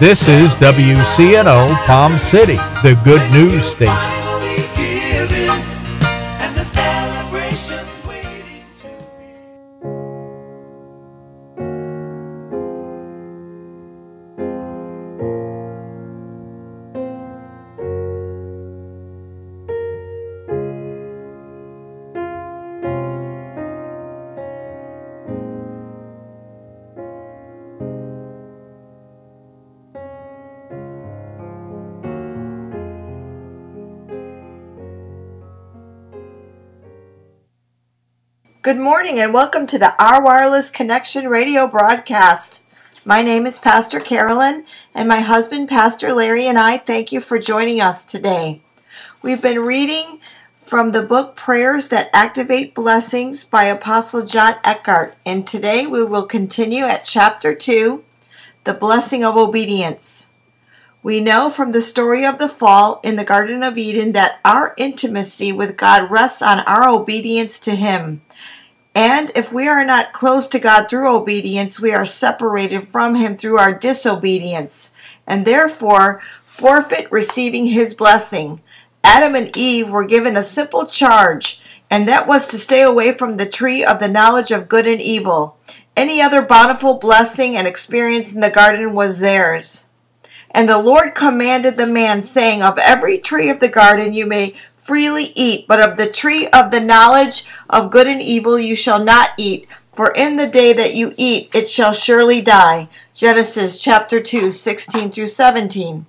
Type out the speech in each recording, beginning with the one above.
This is WCNO Palm City, the good news station. Good morning and welcome to the Our Wireless Connection radio broadcast. My name is Pastor Carolyn, and my husband, Pastor Larry, and I thank you for joining us today. We've been reading from the book Prayers That Activate Blessings by Apostle John Eckhardt, and today we will continue at chapter 2 The Blessing of Obedience. We know from the story of the fall in the Garden of Eden that our intimacy with God rests on our obedience to Him. And if we are not close to God through obedience, we are separated from Him through our disobedience, and therefore forfeit receiving His blessing. Adam and Eve were given a simple charge, and that was to stay away from the tree of the knowledge of good and evil. Any other bountiful blessing and experience in the garden was theirs. And the Lord commanded the man, saying, Of every tree of the garden you may freely eat, but of the tree of the knowledge of good and evil you shall not eat, for in the day that you eat it shall surely die. Genesis chapter 2, 16 through 17.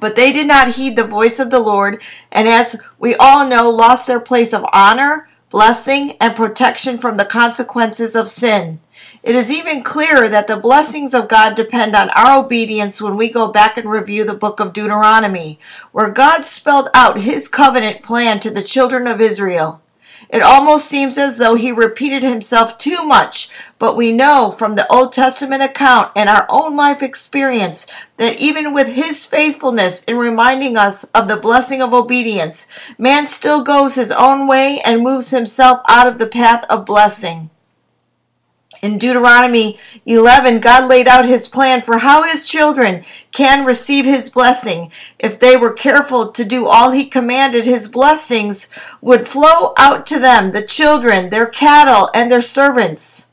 But they did not heed the voice of the Lord, and as we all know, lost their place of honor, blessing, and protection from the consequences of sin. It is even clearer that the blessings of God depend on our obedience when we go back and review the book of Deuteronomy, where God spelled out his covenant plan to the children of Israel. It almost seems as though he repeated himself too much, but we know from the Old Testament account and our own life experience that even with his faithfulness in reminding us of the blessing of obedience, man still goes his own way and moves himself out of the path of blessing. In Deuteronomy 11, God laid out his plan for how his children can receive his blessing. If they were careful to do all he commanded, his blessings would flow out to them, the children, their cattle, and their servants.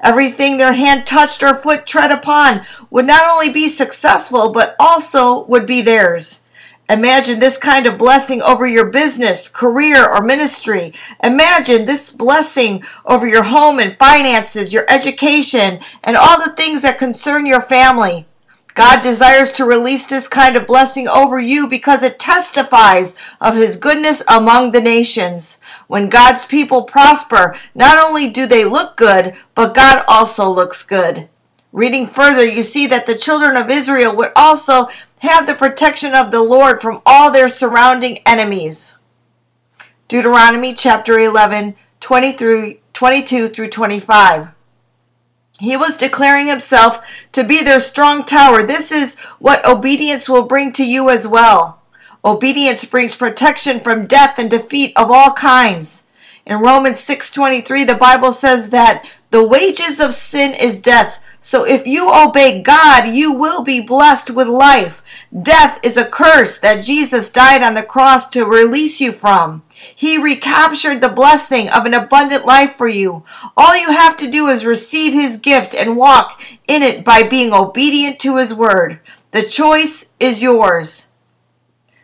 Everything their hand touched or foot tread upon would not only be successful, but also would be theirs. Imagine this kind of blessing over your business, career, or ministry. Imagine this blessing over your home and finances, your education, and all the things that concern your family. God desires to release this kind of blessing over you because it testifies of His goodness among the nations. When God's people prosper, not only do they look good, but God also looks good. Reading further, you see that the children of Israel would also have the protection of the Lord from all their surrounding enemies. Deuteronomy chapter 11, 20 through 22 through 25. He was declaring himself to be their strong tower. This is what obedience will bring to you as well. Obedience brings protection from death and defeat of all kinds. In Romans 6:23 the Bible says that the wages of sin is death. So if you obey God, you will be blessed with life. Death is a curse that Jesus died on the cross to release you from. He recaptured the blessing of an abundant life for you. All you have to do is receive his gift and walk in it by being obedient to his word. The choice is yours.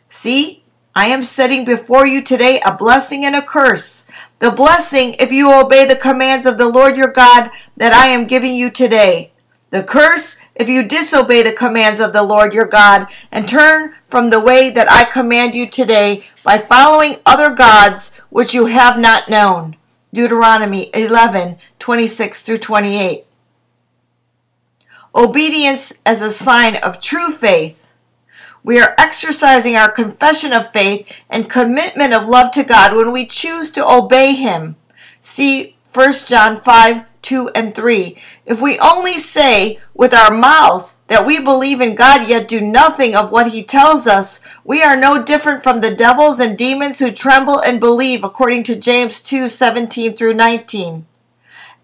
See, I am setting before you today a blessing and a curse. The blessing if you obey the commands of the Lord your God that I am giving you today. The curse if you disobey the commands of the Lord your God and turn from the way that I command you today by following other gods which you have not known. Deuteronomy 11, 26 through 28. Obedience as a sign of true faith. We are exercising our confession of faith and commitment of love to God when we choose to obey Him. See 1 John 5 2 and 3. If we only say with our mouth that we believe in God yet do nothing of what he tells us, we are no different from the devils and demons who tremble and believe, according to James 2 17 through 19.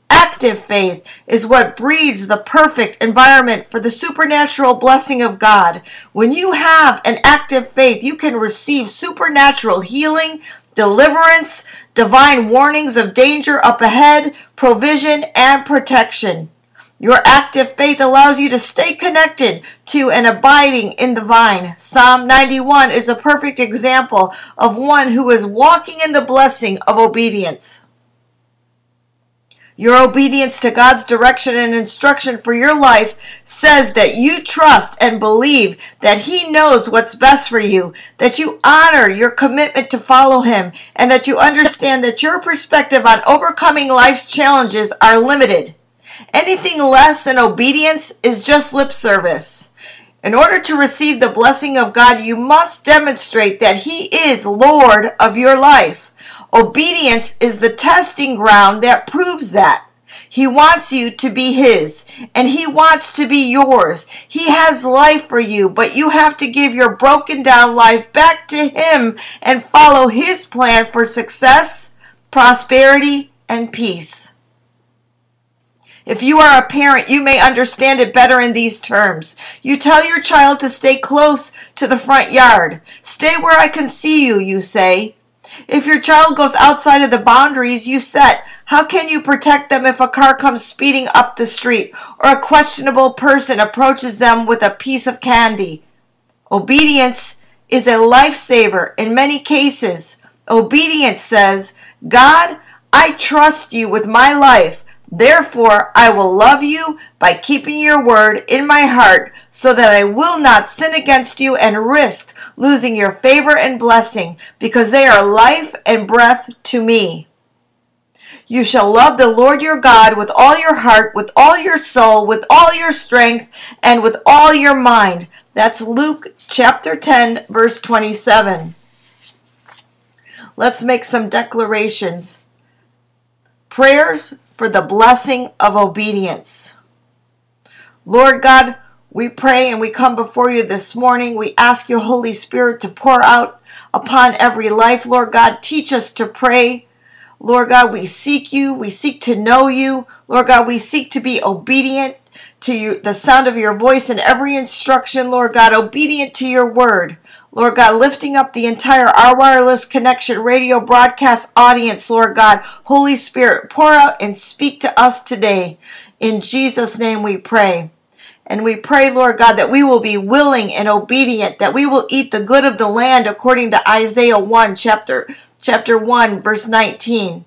Active faith is what breeds the perfect environment for the supernatural blessing of God. When you have an active faith, you can receive supernatural healing, deliverance, divine warnings of danger up ahead, provision, and protection. Your active faith allows you to stay connected to and abiding in the vine. Psalm 91 is a perfect example of one who is walking in the blessing of obedience. Your obedience to God's direction and instruction for your life says that you trust and believe that He knows what's best for you, that you honor your commitment to follow Him, and that you understand that your perspective on overcoming life's challenges are limited. Anything less than obedience is just lip service. In order to receive the blessing of God, you must demonstrate that He is Lord of your life. Obedience is the testing ground that proves that. He wants you to be His, and He wants to be yours. He has life for you, but you have to give your broken down life back to Him and follow His plan for success, prosperity, and peace. If you are a parent, you may understand it better in these terms. You tell your child to stay close to the front yard. Stay where I can see you, you say. If your child goes outside of the boundaries you set, how can you protect them if a car comes speeding up the street or a questionable person approaches them with a piece of candy? Obedience is a lifesaver in many cases. Obedience says, God, I trust you with my life. Therefore, I will love you by keeping your word in my heart, so that I will not sin against you and risk losing your favor and blessing, because they are life and breath to me. You shall love the Lord your God with all your heart, with all your soul, with all your strength, and with all your mind. That's Luke chapter 10, verse 27. Let's make some declarations. Prayers for the blessing of obedience. Lord God, we pray and we come before you this morning. We ask your Holy Spirit to pour out upon every life. Lord God, teach us to pray. Lord God, we seek you. We seek to know you. Lord God, we seek to be obedient to you, the sound of your voice and every instruction, Lord God, obedient to your word. Lord God, lifting up the entire Our Wireless Connection radio broadcast audience, Lord God. Holy Spirit, pour out and speak to us today. In Jesus' name we pray. And we pray, Lord God, that we will be willing and obedient, that we will eat the good of the land according to Isaiah 1, chapter, chapter 1, verse 19.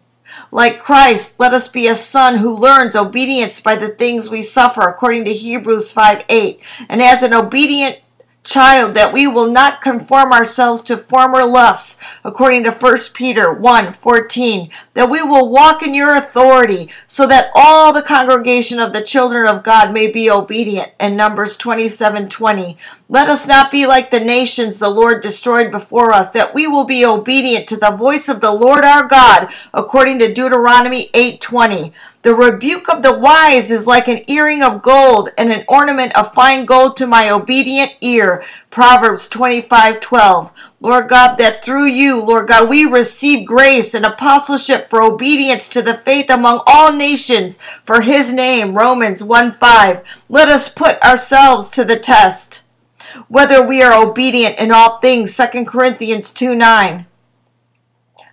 Like Christ, let us be a son who learns obedience by the things we suffer, according to Hebrews 5 8. And as an obedient child that we will not conform ourselves to former lusts according to 1 Peter 1 14 that we will walk in your authority so that all the congregation of the children of God may be obedient. In Numbers 27 20 let us not be like the nations the Lord destroyed before us that we will be obedient to the voice of the Lord our God according to Deuteronomy 8 20 the rebuke of the wise is like an earring of gold and an ornament of fine gold to my obedient ear. Proverbs 25:12. Lord God, that through you, Lord God, we receive grace and apostleship for obedience to the faith among all nations for his name. Romans 1:5. Let us put ourselves to the test. Whether we are obedient in all things, 2 Corinthians 2 9.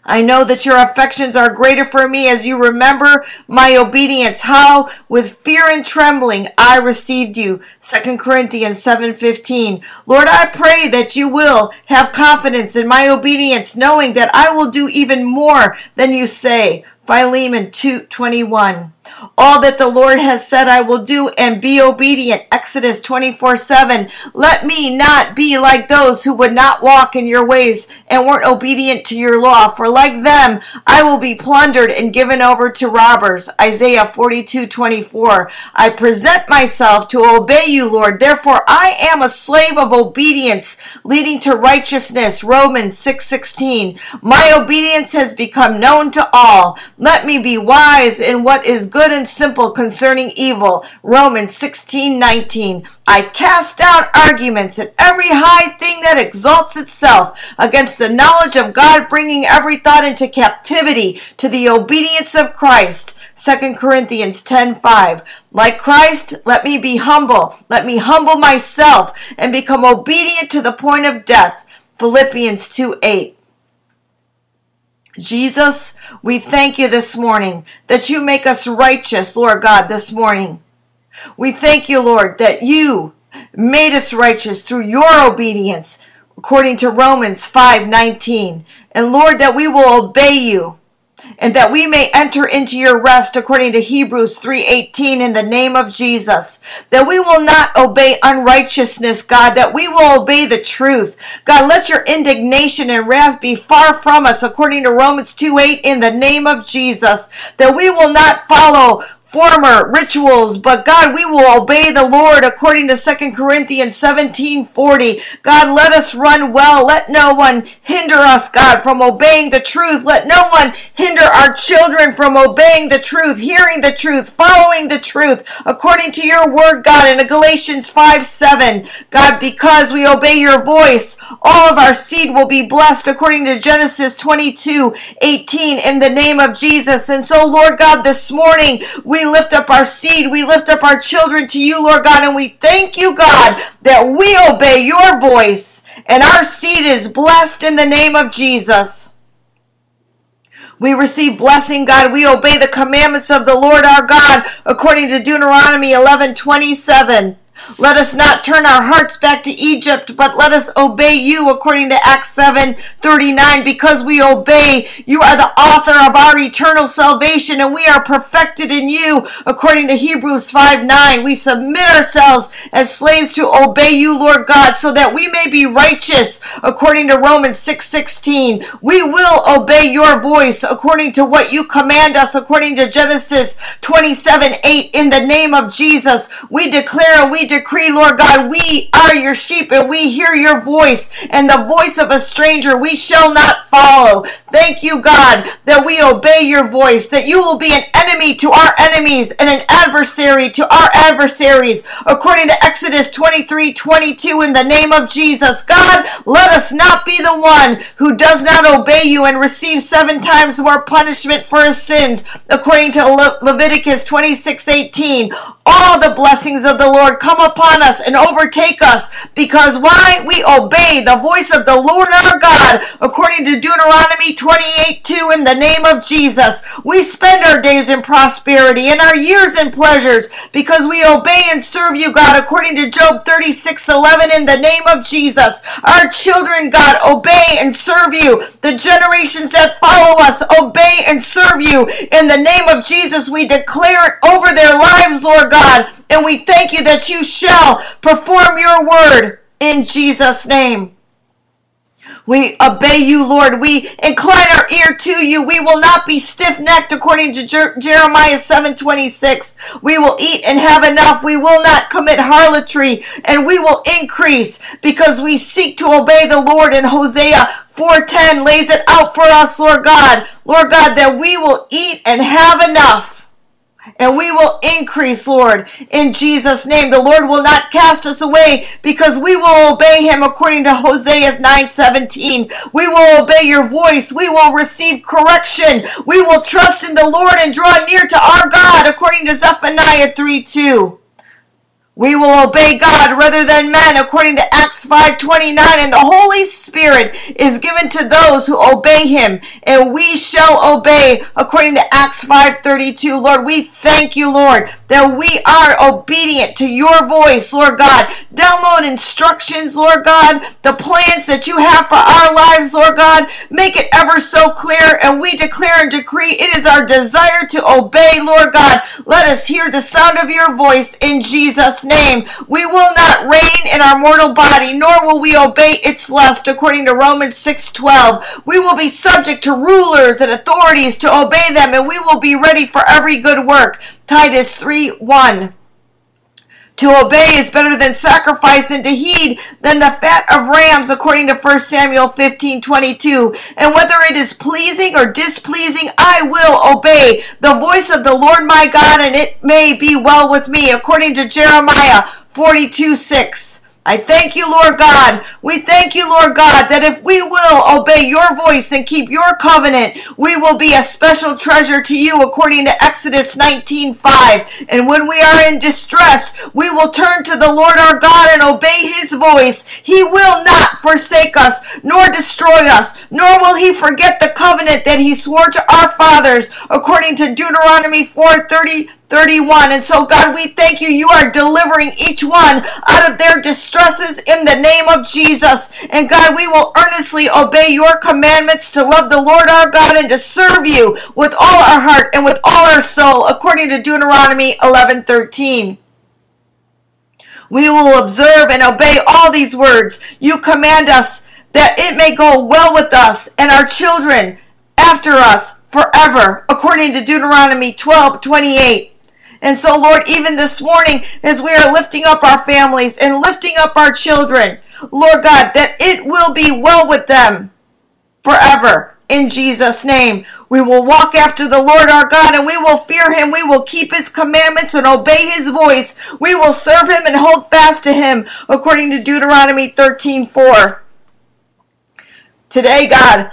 I know that your affections are greater for me as you remember my obedience, how with fear and trembling I received you. 2 Corinthians 7:15. Lord, I pray that you will have confidence in my obedience, knowing that I will do even more than you say. Philemon 2:21. All that the Lord has said I will do and be obedient. Exodus 24 7. Let me not be like those who would not walk in your ways and weren't obedient to your law, for like them I will be plundered and given over to robbers. Isaiah 42 24. I present myself to obey you, Lord. Therefore I am a slave of obedience, leading to righteousness. Romans 6 16. My obedience has become known to all. Let me be wise in what is good and simple concerning evil. Romans 16:19. I cast down arguments and every high thing that exalts itself against the knowledge of God, bringing every thought into captivity to the obedience of Christ. 2 Corinthians 10:5 Like Christ let me be humble let me humble myself and become obedient to the point of death Philippians 2:8 Jesus, we thank you this morning that you make us righteous, Lord God, this morning. We thank you, Lord, that you made us righteous through your obedience, according to Romans 5:19. And Lord, that we will obey you and that we may enter into your rest according to Hebrews 3:18 in the name of Jesus. That we will not obey unrighteousness God that we will obey the truth. God let your indignation and wrath be far from us according to Romans 2:8 in the name of Jesus. That we will not follow former rituals, but God, we will obey the Lord according to 2 Corinthians 17:40. God, let us run well. Let no one hinder us, God, from obeying the truth. Let no one hinder our children from obeying the truth, hearing the truth, following the truth, according to your word, God, in Galatians 5 7. God, because we obey your voice, all of our seed will be blessed, according to Genesis 22 18, in the name of Jesus. And so, Lord God, this morning we lift up our seed, we lift up our children to you, Lord God, and we thank you, God, that we obey your voice and our seed is blessed in the name of Jesus. We receive blessing, God. We obey the commandments of the Lord our God according to Deuteronomy 11 27. Let us not turn our hearts back to Egypt, but let us obey you according to Acts 7 39. Because we obey, you are the author of our eternal salvation, and we are perfected in you according to Hebrews 5 9. We submit ourselves as slaves to obey you, Lord God, so that we may be righteous according to Romans 6 16. We will obey your voice according to what you command us, according to Genesis 27 8. In the name of Jesus, we declare and we decree, Lord God, we are your sheep and we hear your voice, and the voice of a stranger we shall not follow. Thank you, God, that we obey your voice, that you will be an enemy to our enemies and an adversary to our adversaries, according to Exodus 23 22, in the name of Jesus. God, let us not be the one who does not obey you and receive seven times more punishment for his sins, according to Le- Leviticus 26 18. All the blessings of the Lord come upon us and overtake us because why? We obey the voice of the Lord our God according to Deuteronomy 28 2 in the name of Jesus. We spend our days in prosperity and our years in pleasures because we obey and serve you, God, according to Job 36 11 in the name of Jesus. Our children, God, obey and serve you. The generations that follow us obey and serve you. In the name of Jesus, we declare it over their lives, Lord God. And we thank you that you shall perform your word in Jesus' name. We obey you, Lord. We incline our ear to you. We will not be stiff-necked according to Jer- Jeremiah 7:26. We will eat and have enough. We will not commit harlotry and we will increase because we seek to obey the Lord And Hosea 4:10 lays it out for us, Lord God. Lord God, that we will eat and have enough and we will increase, Lord, in Jesus' name. The Lord will not cast us away because we will obey him according to Hosea 9:17. We will obey your voice. We will receive correction. We will trust in the Lord and draw near to our God according to Zephaniah 3:2. We will obey God rather than men according to Acts 5:29 and the Holy Spirit is given to those who obey him and we shall obey according to Acts 5:32 Lord we thank you Lord that we are obedient to your voice Lord God. Download instructions Lord God the plans that you have for our lives Lord God. Make it ever so clear and we declare and decree it is our desire to obey Lord God. Let us hear the sound of your voice in Jesus name. We will not reign in our mortal body, nor will we obey its lust, according to Romans 6:12. We will be subject to rulers and authorities to obey them, and we will be ready for every good work. Titus 3:1. To obey is better than sacrifice, and to heed than the fat of rams, according to 1 Samuel 15 22. And whether it is pleasing or displeasing, I will obey the voice of the Lord my God, and it may be well with me, according to Jeremiah 42 6. I thank you, Lord God. We thank you, Lord God, that if we will obey your voice and keep your covenant, we will be a special treasure to you according to Exodus 19:5. And when we are in distress, we will turn to the Lord our God and obey his voice. He will not forsake us nor destroy us, nor will he forget the covenant that he swore to our fathers according to Deuteronomy 4:30 31. And so, God, we thank you. You are delivering each one out of their distresses in the name of Jesus. And God, we will earnestly obey your commandments to love the Lord our God and to serve you with all our heart and with all our soul, according to Deuteronomy 11 13. We will observe and obey all these words. You command us that it may go well with us and our children after us forever, according to Deuteronomy 12 28. And so, Lord, even this morning, as we are lifting up our families and lifting up our children, Lord God, that it will be well with them forever. In Jesus' name, we will walk after the Lord our God and we will fear him. We will keep his commandments and obey his voice. We will serve him and hold fast to him, according to Deuteronomy 13 4. Today, God,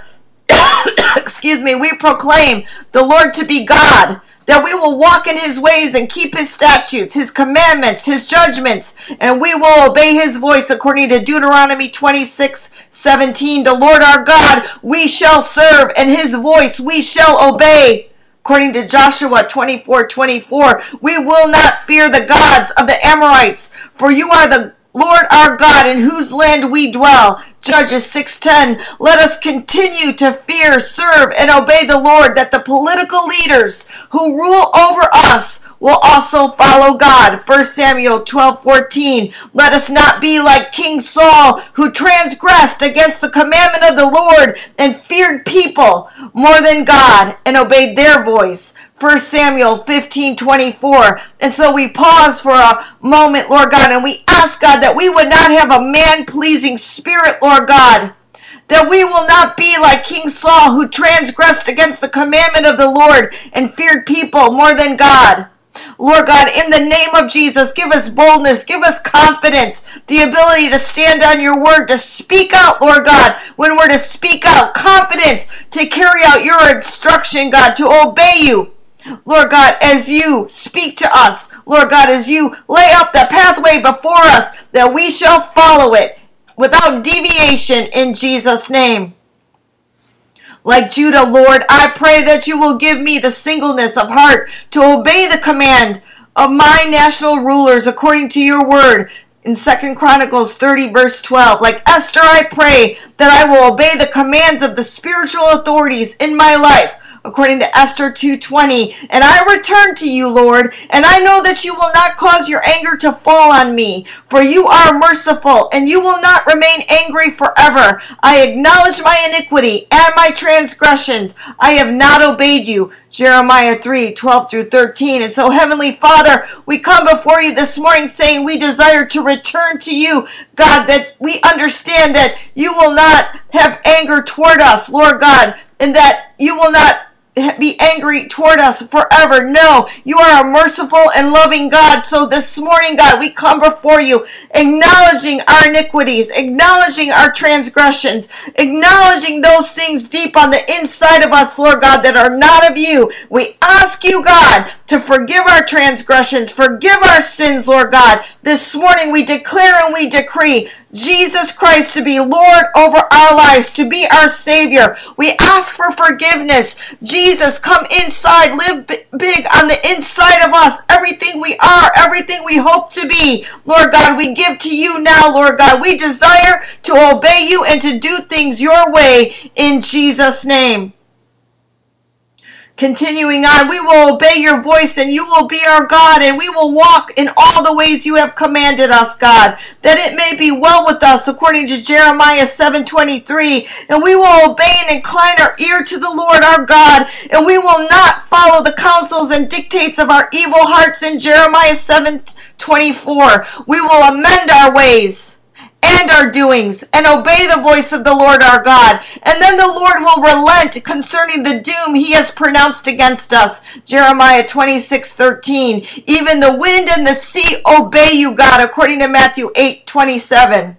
excuse me, we proclaim the Lord to be God that we will walk in his ways and keep his statutes, his commandments, his judgments, and we will obey his voice according to Deuteronomy 26 17. The Lord our God we shall serve, and his voice we shall obey. According to Joshua 24 24, we will not fear the gods of the Amorites, for you are the Lord our God in whose land we dwell. Judges 6:10 Let us continue to fear, serve and obey the Lord that the political leaders who rule over us will also follow God. 1 Samuel 12:14 Let us not be like King Saul who transgressed against the commandment of the Lord and feared people more than God and obeyed their voice. 1 Samuel 15 24. And so we pause for a moment, Lord God, and we ask God that we would not have a man pleasing spirit, Lord God. That we will not be like King Saul, who transgressed against the commandment of the Lord and feared people more than God. Lord God, in the name of Jesus, give us boldness, give us confidence, the ability to stand on your word, to speak out, Lord God, when we're to speak out, confidence to carry out your instruction, God, to obey you. Lord God, as you speak to us, Lord God, as you lay out the pathway before us, that we shall follow it without deviation in Jesus' name. Like Judah, Lord, I pray that you will give me the singleness of heart to obey the command of my national rulers according to your word in Second Chronicles 30 verse 12. Like Esther, I pray that I will obey the commands of the spiritual authorities in my life according to Esther 2:20. And I return to you, Lord, and I know that you will not cause your anger to fall on me, for you are merciful, and you will not remain angry forever. I acknowledge my iniquity and my transgressions. I have not obeyed you. Jeremiah 3 12 through 13. And so, Heavenly Father, we come before you this morning saying we desire to return to you, God, that we understand that you will not have anger toward us, Lord God, and that you will not be angry toward us forever. No, you are a merciful and loving God. So this morning, God, we come before you acknowledging our iniquities, acknowledging our transgressions, acknowledging those things deep on the inside of us, Lord God, that are not of you. We ask you, God, to forgive our transgressions, forgive our sins, Lord God. This morning we declare and we decree Jesus Christ to be Lord over our lives, to be our Savior. We ask for forgiveness. Jesus, come inside, live big on the inside of us. Everything we are, everything we hope to be. Lord God, we give to you now, Lord God. We desire to obey you and to do things your way in Jesus' name. Continuing on, we will obey your voice and you will be our God and we will walk in all the ways you have commanded us, God, that it may be well with us according to Jeremiah 7:23, and we will obey and incline our ear to the Lord our God, and we will not follow the counsels and dictates of our evil hearts in Jeremiah 7:24. We will amend our ways and our doings and obey the voice of the Lord our God. And then the Lord will relent concerning the doom he has pronounced against us. Jeremiah 26, 13. Even the wind and the sea obey you, God, according to Matthew 8, 27.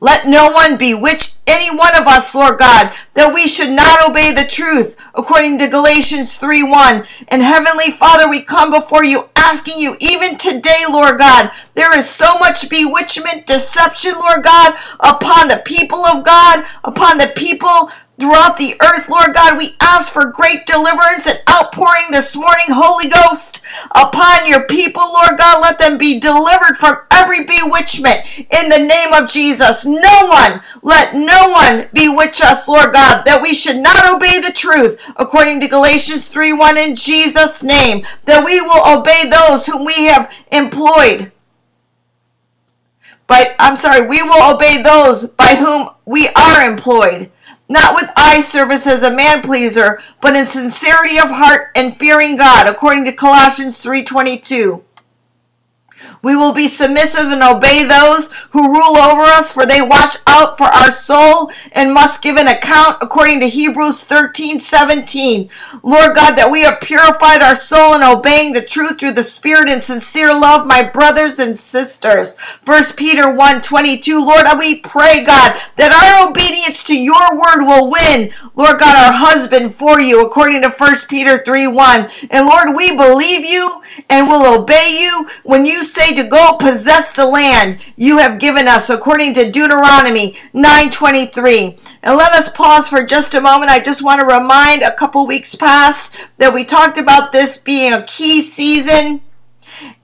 Let no one bewitch any one of us, Lord God, that we should not obey the truth, according to Galatians 3 1. And Heavenly Father, we come before you asking you, even today, Lord God, there is so much bewitchment, deception, Lord God, upon the people of God, upon the people throughout the earth, Lord God. We ask for great deliverance and outpouring this morning, Holy Ghost, upon your people, Lord God. Let them be delivered from every bewitchment in the name of Jesus. No one, let no one bewitch us, Lord God, that we should not obey the truth, according to Galatians 3 1 in Jesus' name, that we will obey those whom we have employed. But I'm sorry, we will obey those by whom we are employed not with eye service as a man pleaser, but in sincerity of heart and fearing God, according to Colossians 3:22. We will be submissive and obey those who rule over us, for they watch out for our soul and must give an account according to Hebrews 13 17. Lord God, that we have purified our soul in obeying the truth through the Spirit and sincere love, my brothers and sisters. 1 Peter 1 22. Lord, we pray, God, that our obedience to your word will win, Lord God, our husband for you, according to 1 Peter 3 1. And Lord, we believe you and will obey you when you say to go possess the land you have given us according to Deuteronomy 9:23. And let us pause for just a moment. I just want to remind a couple weeks past that we talked about this being a key season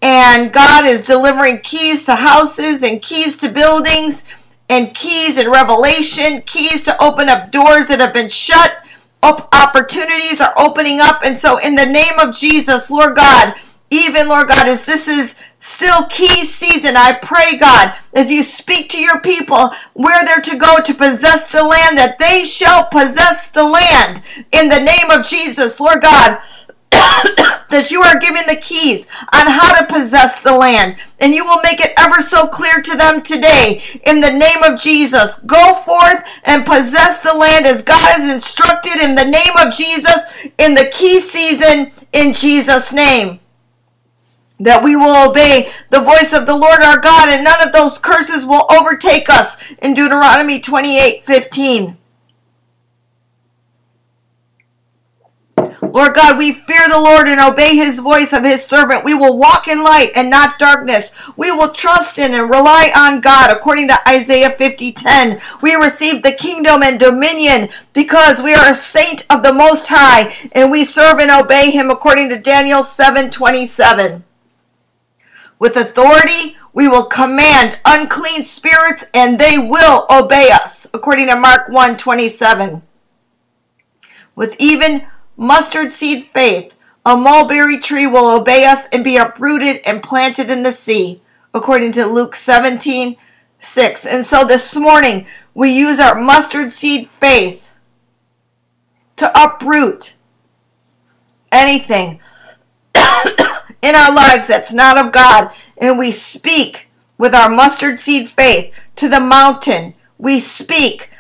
and God is delivering keys to houses and keys to buildings and keys in revelation, keys to open up doors that have been shut. Opportunities are opening up. And so, in the name of Jesus, Lord God, even Lord God, as this is still key season. I pray, God, as you speak to your people where they're to go to possess the land, that they shall possess the land in the name of Jesus, Lord God. that you are giving the keys on how to possess the land, and you will make it ever so clear to them today. In the name of Jesus, go forth and possess the land as God has instructed in the name of Jesus in the key season in Jesus' name that we will obey the voice of the Lord our God, and none of those curses will overtake us in Deuteronomy 28 15. Lord God, we fear the Lord and obey his voice of his servant. We will walk in light and not darkness. We will trust in and rely on God according to Isaiah 50:10. We receive the kingdom and dominion because we are a saint of the most high and we serve and obey him according to Daniel 7:27. With authority, we will command unclean spirits and they will obey us, according to Mark 1 27. With even mustard seed faith, a mulberry tree will obey us and be uprooted and planted in the sea, according to Luke 17 6. And so this morning, we use our mustard seed faith to uproot anything in our lives that's not of God, and we speak with our mustard seed faith to the mountain. We speak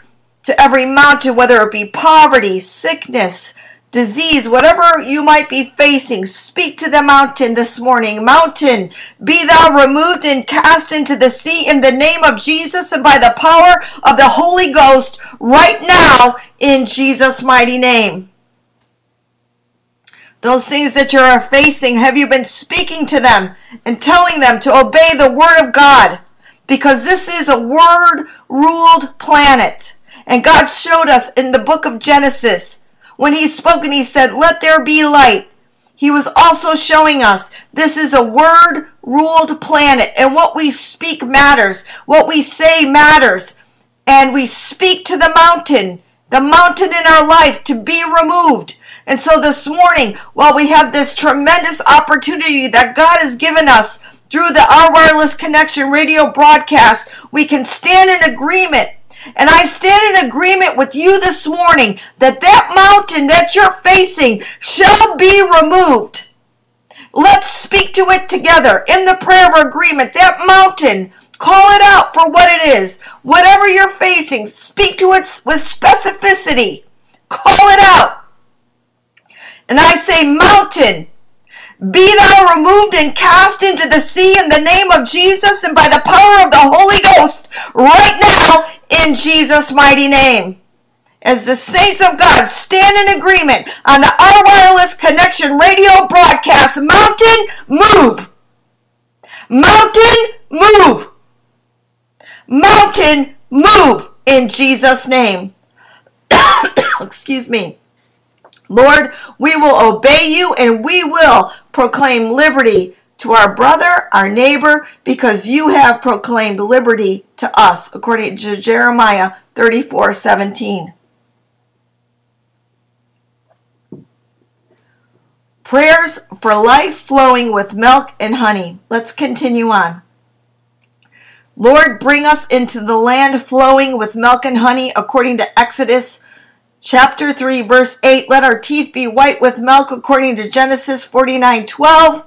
to every mountain, whether it be poverty, sickness, disease, whatever you might be facing, speak to the mountain this morning. Mountain, be thou removed and cast into the sea in the name of Jesus and by the power of the Holy Ghost right now in Jesus' mighty name. Those things that you are facing, have you been speaking to them and telling them to obey the Word of God? Because this is a Word ruled planet. And God showed us in the book of Genesis when He spoke and He said, Let there be light. He was also showing us this is a word ruled planet, and what we speak matters. What we say matters. And we speak to the mountain, the mountain in our life to be removed And so this morning, while we have this tremendous opportunity that God has given us through the Our Wireless Connection radio broadcast, we can stand in agreement. And I stand in agreement with you this morning that that mountain that you're facing shall be removed. Let's speak to it together in the prayer of agreement. That mountain, call it out for what it is. Whatever you're facing, speak to it with specificity. Call it out. And I say, Mountain, be thou removed and cast into the sea in the name of Jesus and by the power of the Holy Ghost right now in Jesus' mighty name. As the saints of God stand in agreement on the Our Wireless Connection radio broadcast, Mountain, move! Mountain, move! Mountain, move in Jesus' name. Excuse me. Lord, we will obey you and we will proclaim liberty to our brother, our neighbor, because you have proclaimed liberty to us, according to Jeremiah 34 17. Prayers for life flowing with milk and honey. Let's continue on. Lord, bring us into the land flowing with milk and honey, according to Exodus Chapter 3, verse 8 Let our teeth be white with milk, according to Genesis 49 12.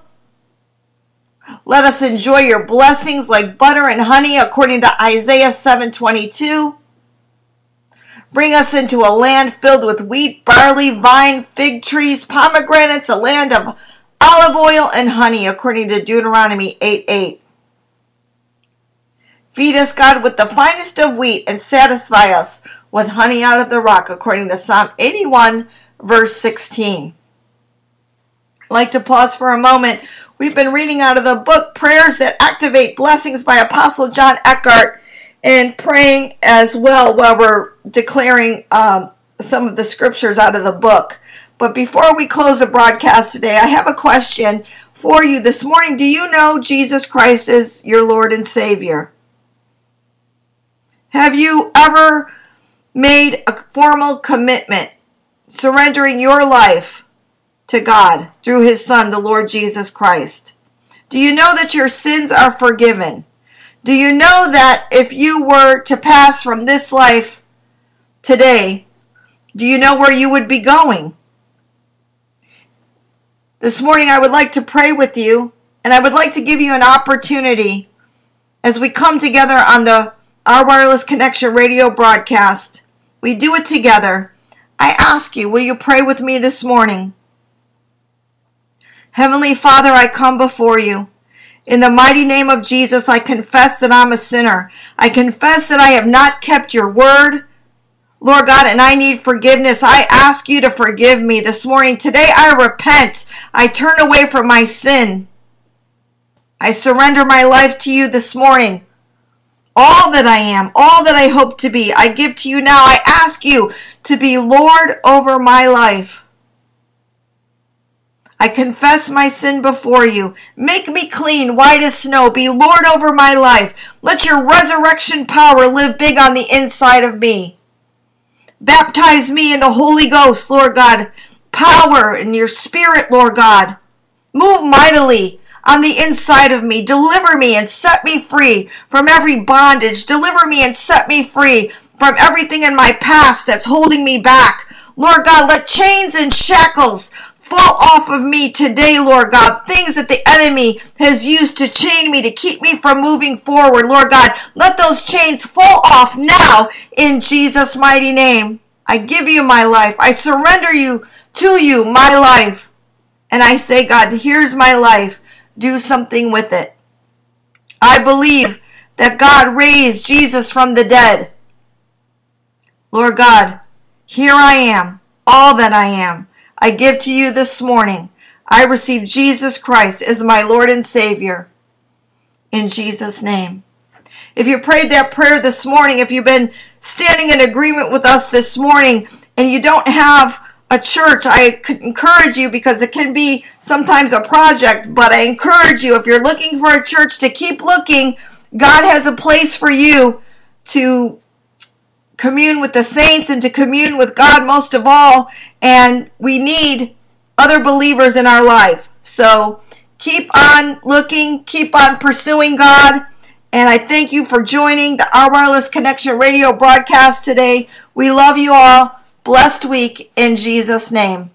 Let us enjoy your blessings like butter and honey, according to Isaiah 7 22. Bring us into a land filled with wheat, barley, vine, fig trees, pomegranates, a land of olive oil and honey, according to Deuteronomy 8 8. Feed us, God, with the finest of wheat and satisfy us with honey out of the rock, according to Psalm 81, verse 16. I'd like to pause for a moment. We've been reading out of the book Prayers That Activate Blessings by Apostle John Eckhardt and praying as well while we're declaring um, some of the scriptures out of the book. But before we close the broadcast today, I have a question for you this morning. Do you know Jesus Christ is your Lord and Savior? Have you ever made a formal commitment, surrendering your life to God through his Son, the Lord Jesus Christ? Do you know that your sins are forgiven? Do you know that if you were to pass from this life today, do you know where you would be going? This morning, I would like to pray with you, and I would like to give you an opportunity as we come together on the Our Wireless Connection radio broadcast we do it together. I ask you, will you pray with me this morning? Heavenly Father, I come before you. In the mighty name of Jesus, I confess that I'm a sinner. I confess that I have not kept your word. Lord God, and I need forgiveness. I ask you to forgive me this morning. Today I repent. I turn away from my sin. I surrender my life to you this morning all that I am, all that I hope to be, I give to you now. I ask you to be Lord over my life. I confess my sin before you. Make me clean, white as snow. Be Lord over my life. Let your resurrection power live big on the inside of me. Baptize me in the Holy Ghost, Lord God. Power in your spirit, Lord God. Move mightily on the inside of me. Deliver me and set me free from every bondage. Deliver me and set me free from everything in my past that's holding me back. Lord God, let chains and shackles fall off of me today, Lord God. Things that the enemy has used to chain me, to keep me from moving forward, Lord God. Let those chains fall off now in Jesus' mighty name. I give you my life. I surrender you to you, my life. And I say, God, here's my life do something with it. I believe that God raised Jesus from the dead. Lord God, here I am, all that I am. I give to you this morning. I receive Jesus Christ as my Lord and Savior. In Jesus' name. If you prayed that prayer this morning, if you've been standing in agreement with us this morning, and you don't have a church, I encourage you because it can be sometimes a project, but I encourage you if you're looking for a church to keep looking. God has a place for you to commune with the saints and to commune with God most of all. And we need other believers in our life. So keep on looking, keep on pursuing God. And I thank you for joining the Our Wireless Connection radio broadcast today. We love you all. Blessed week in Jesus' name.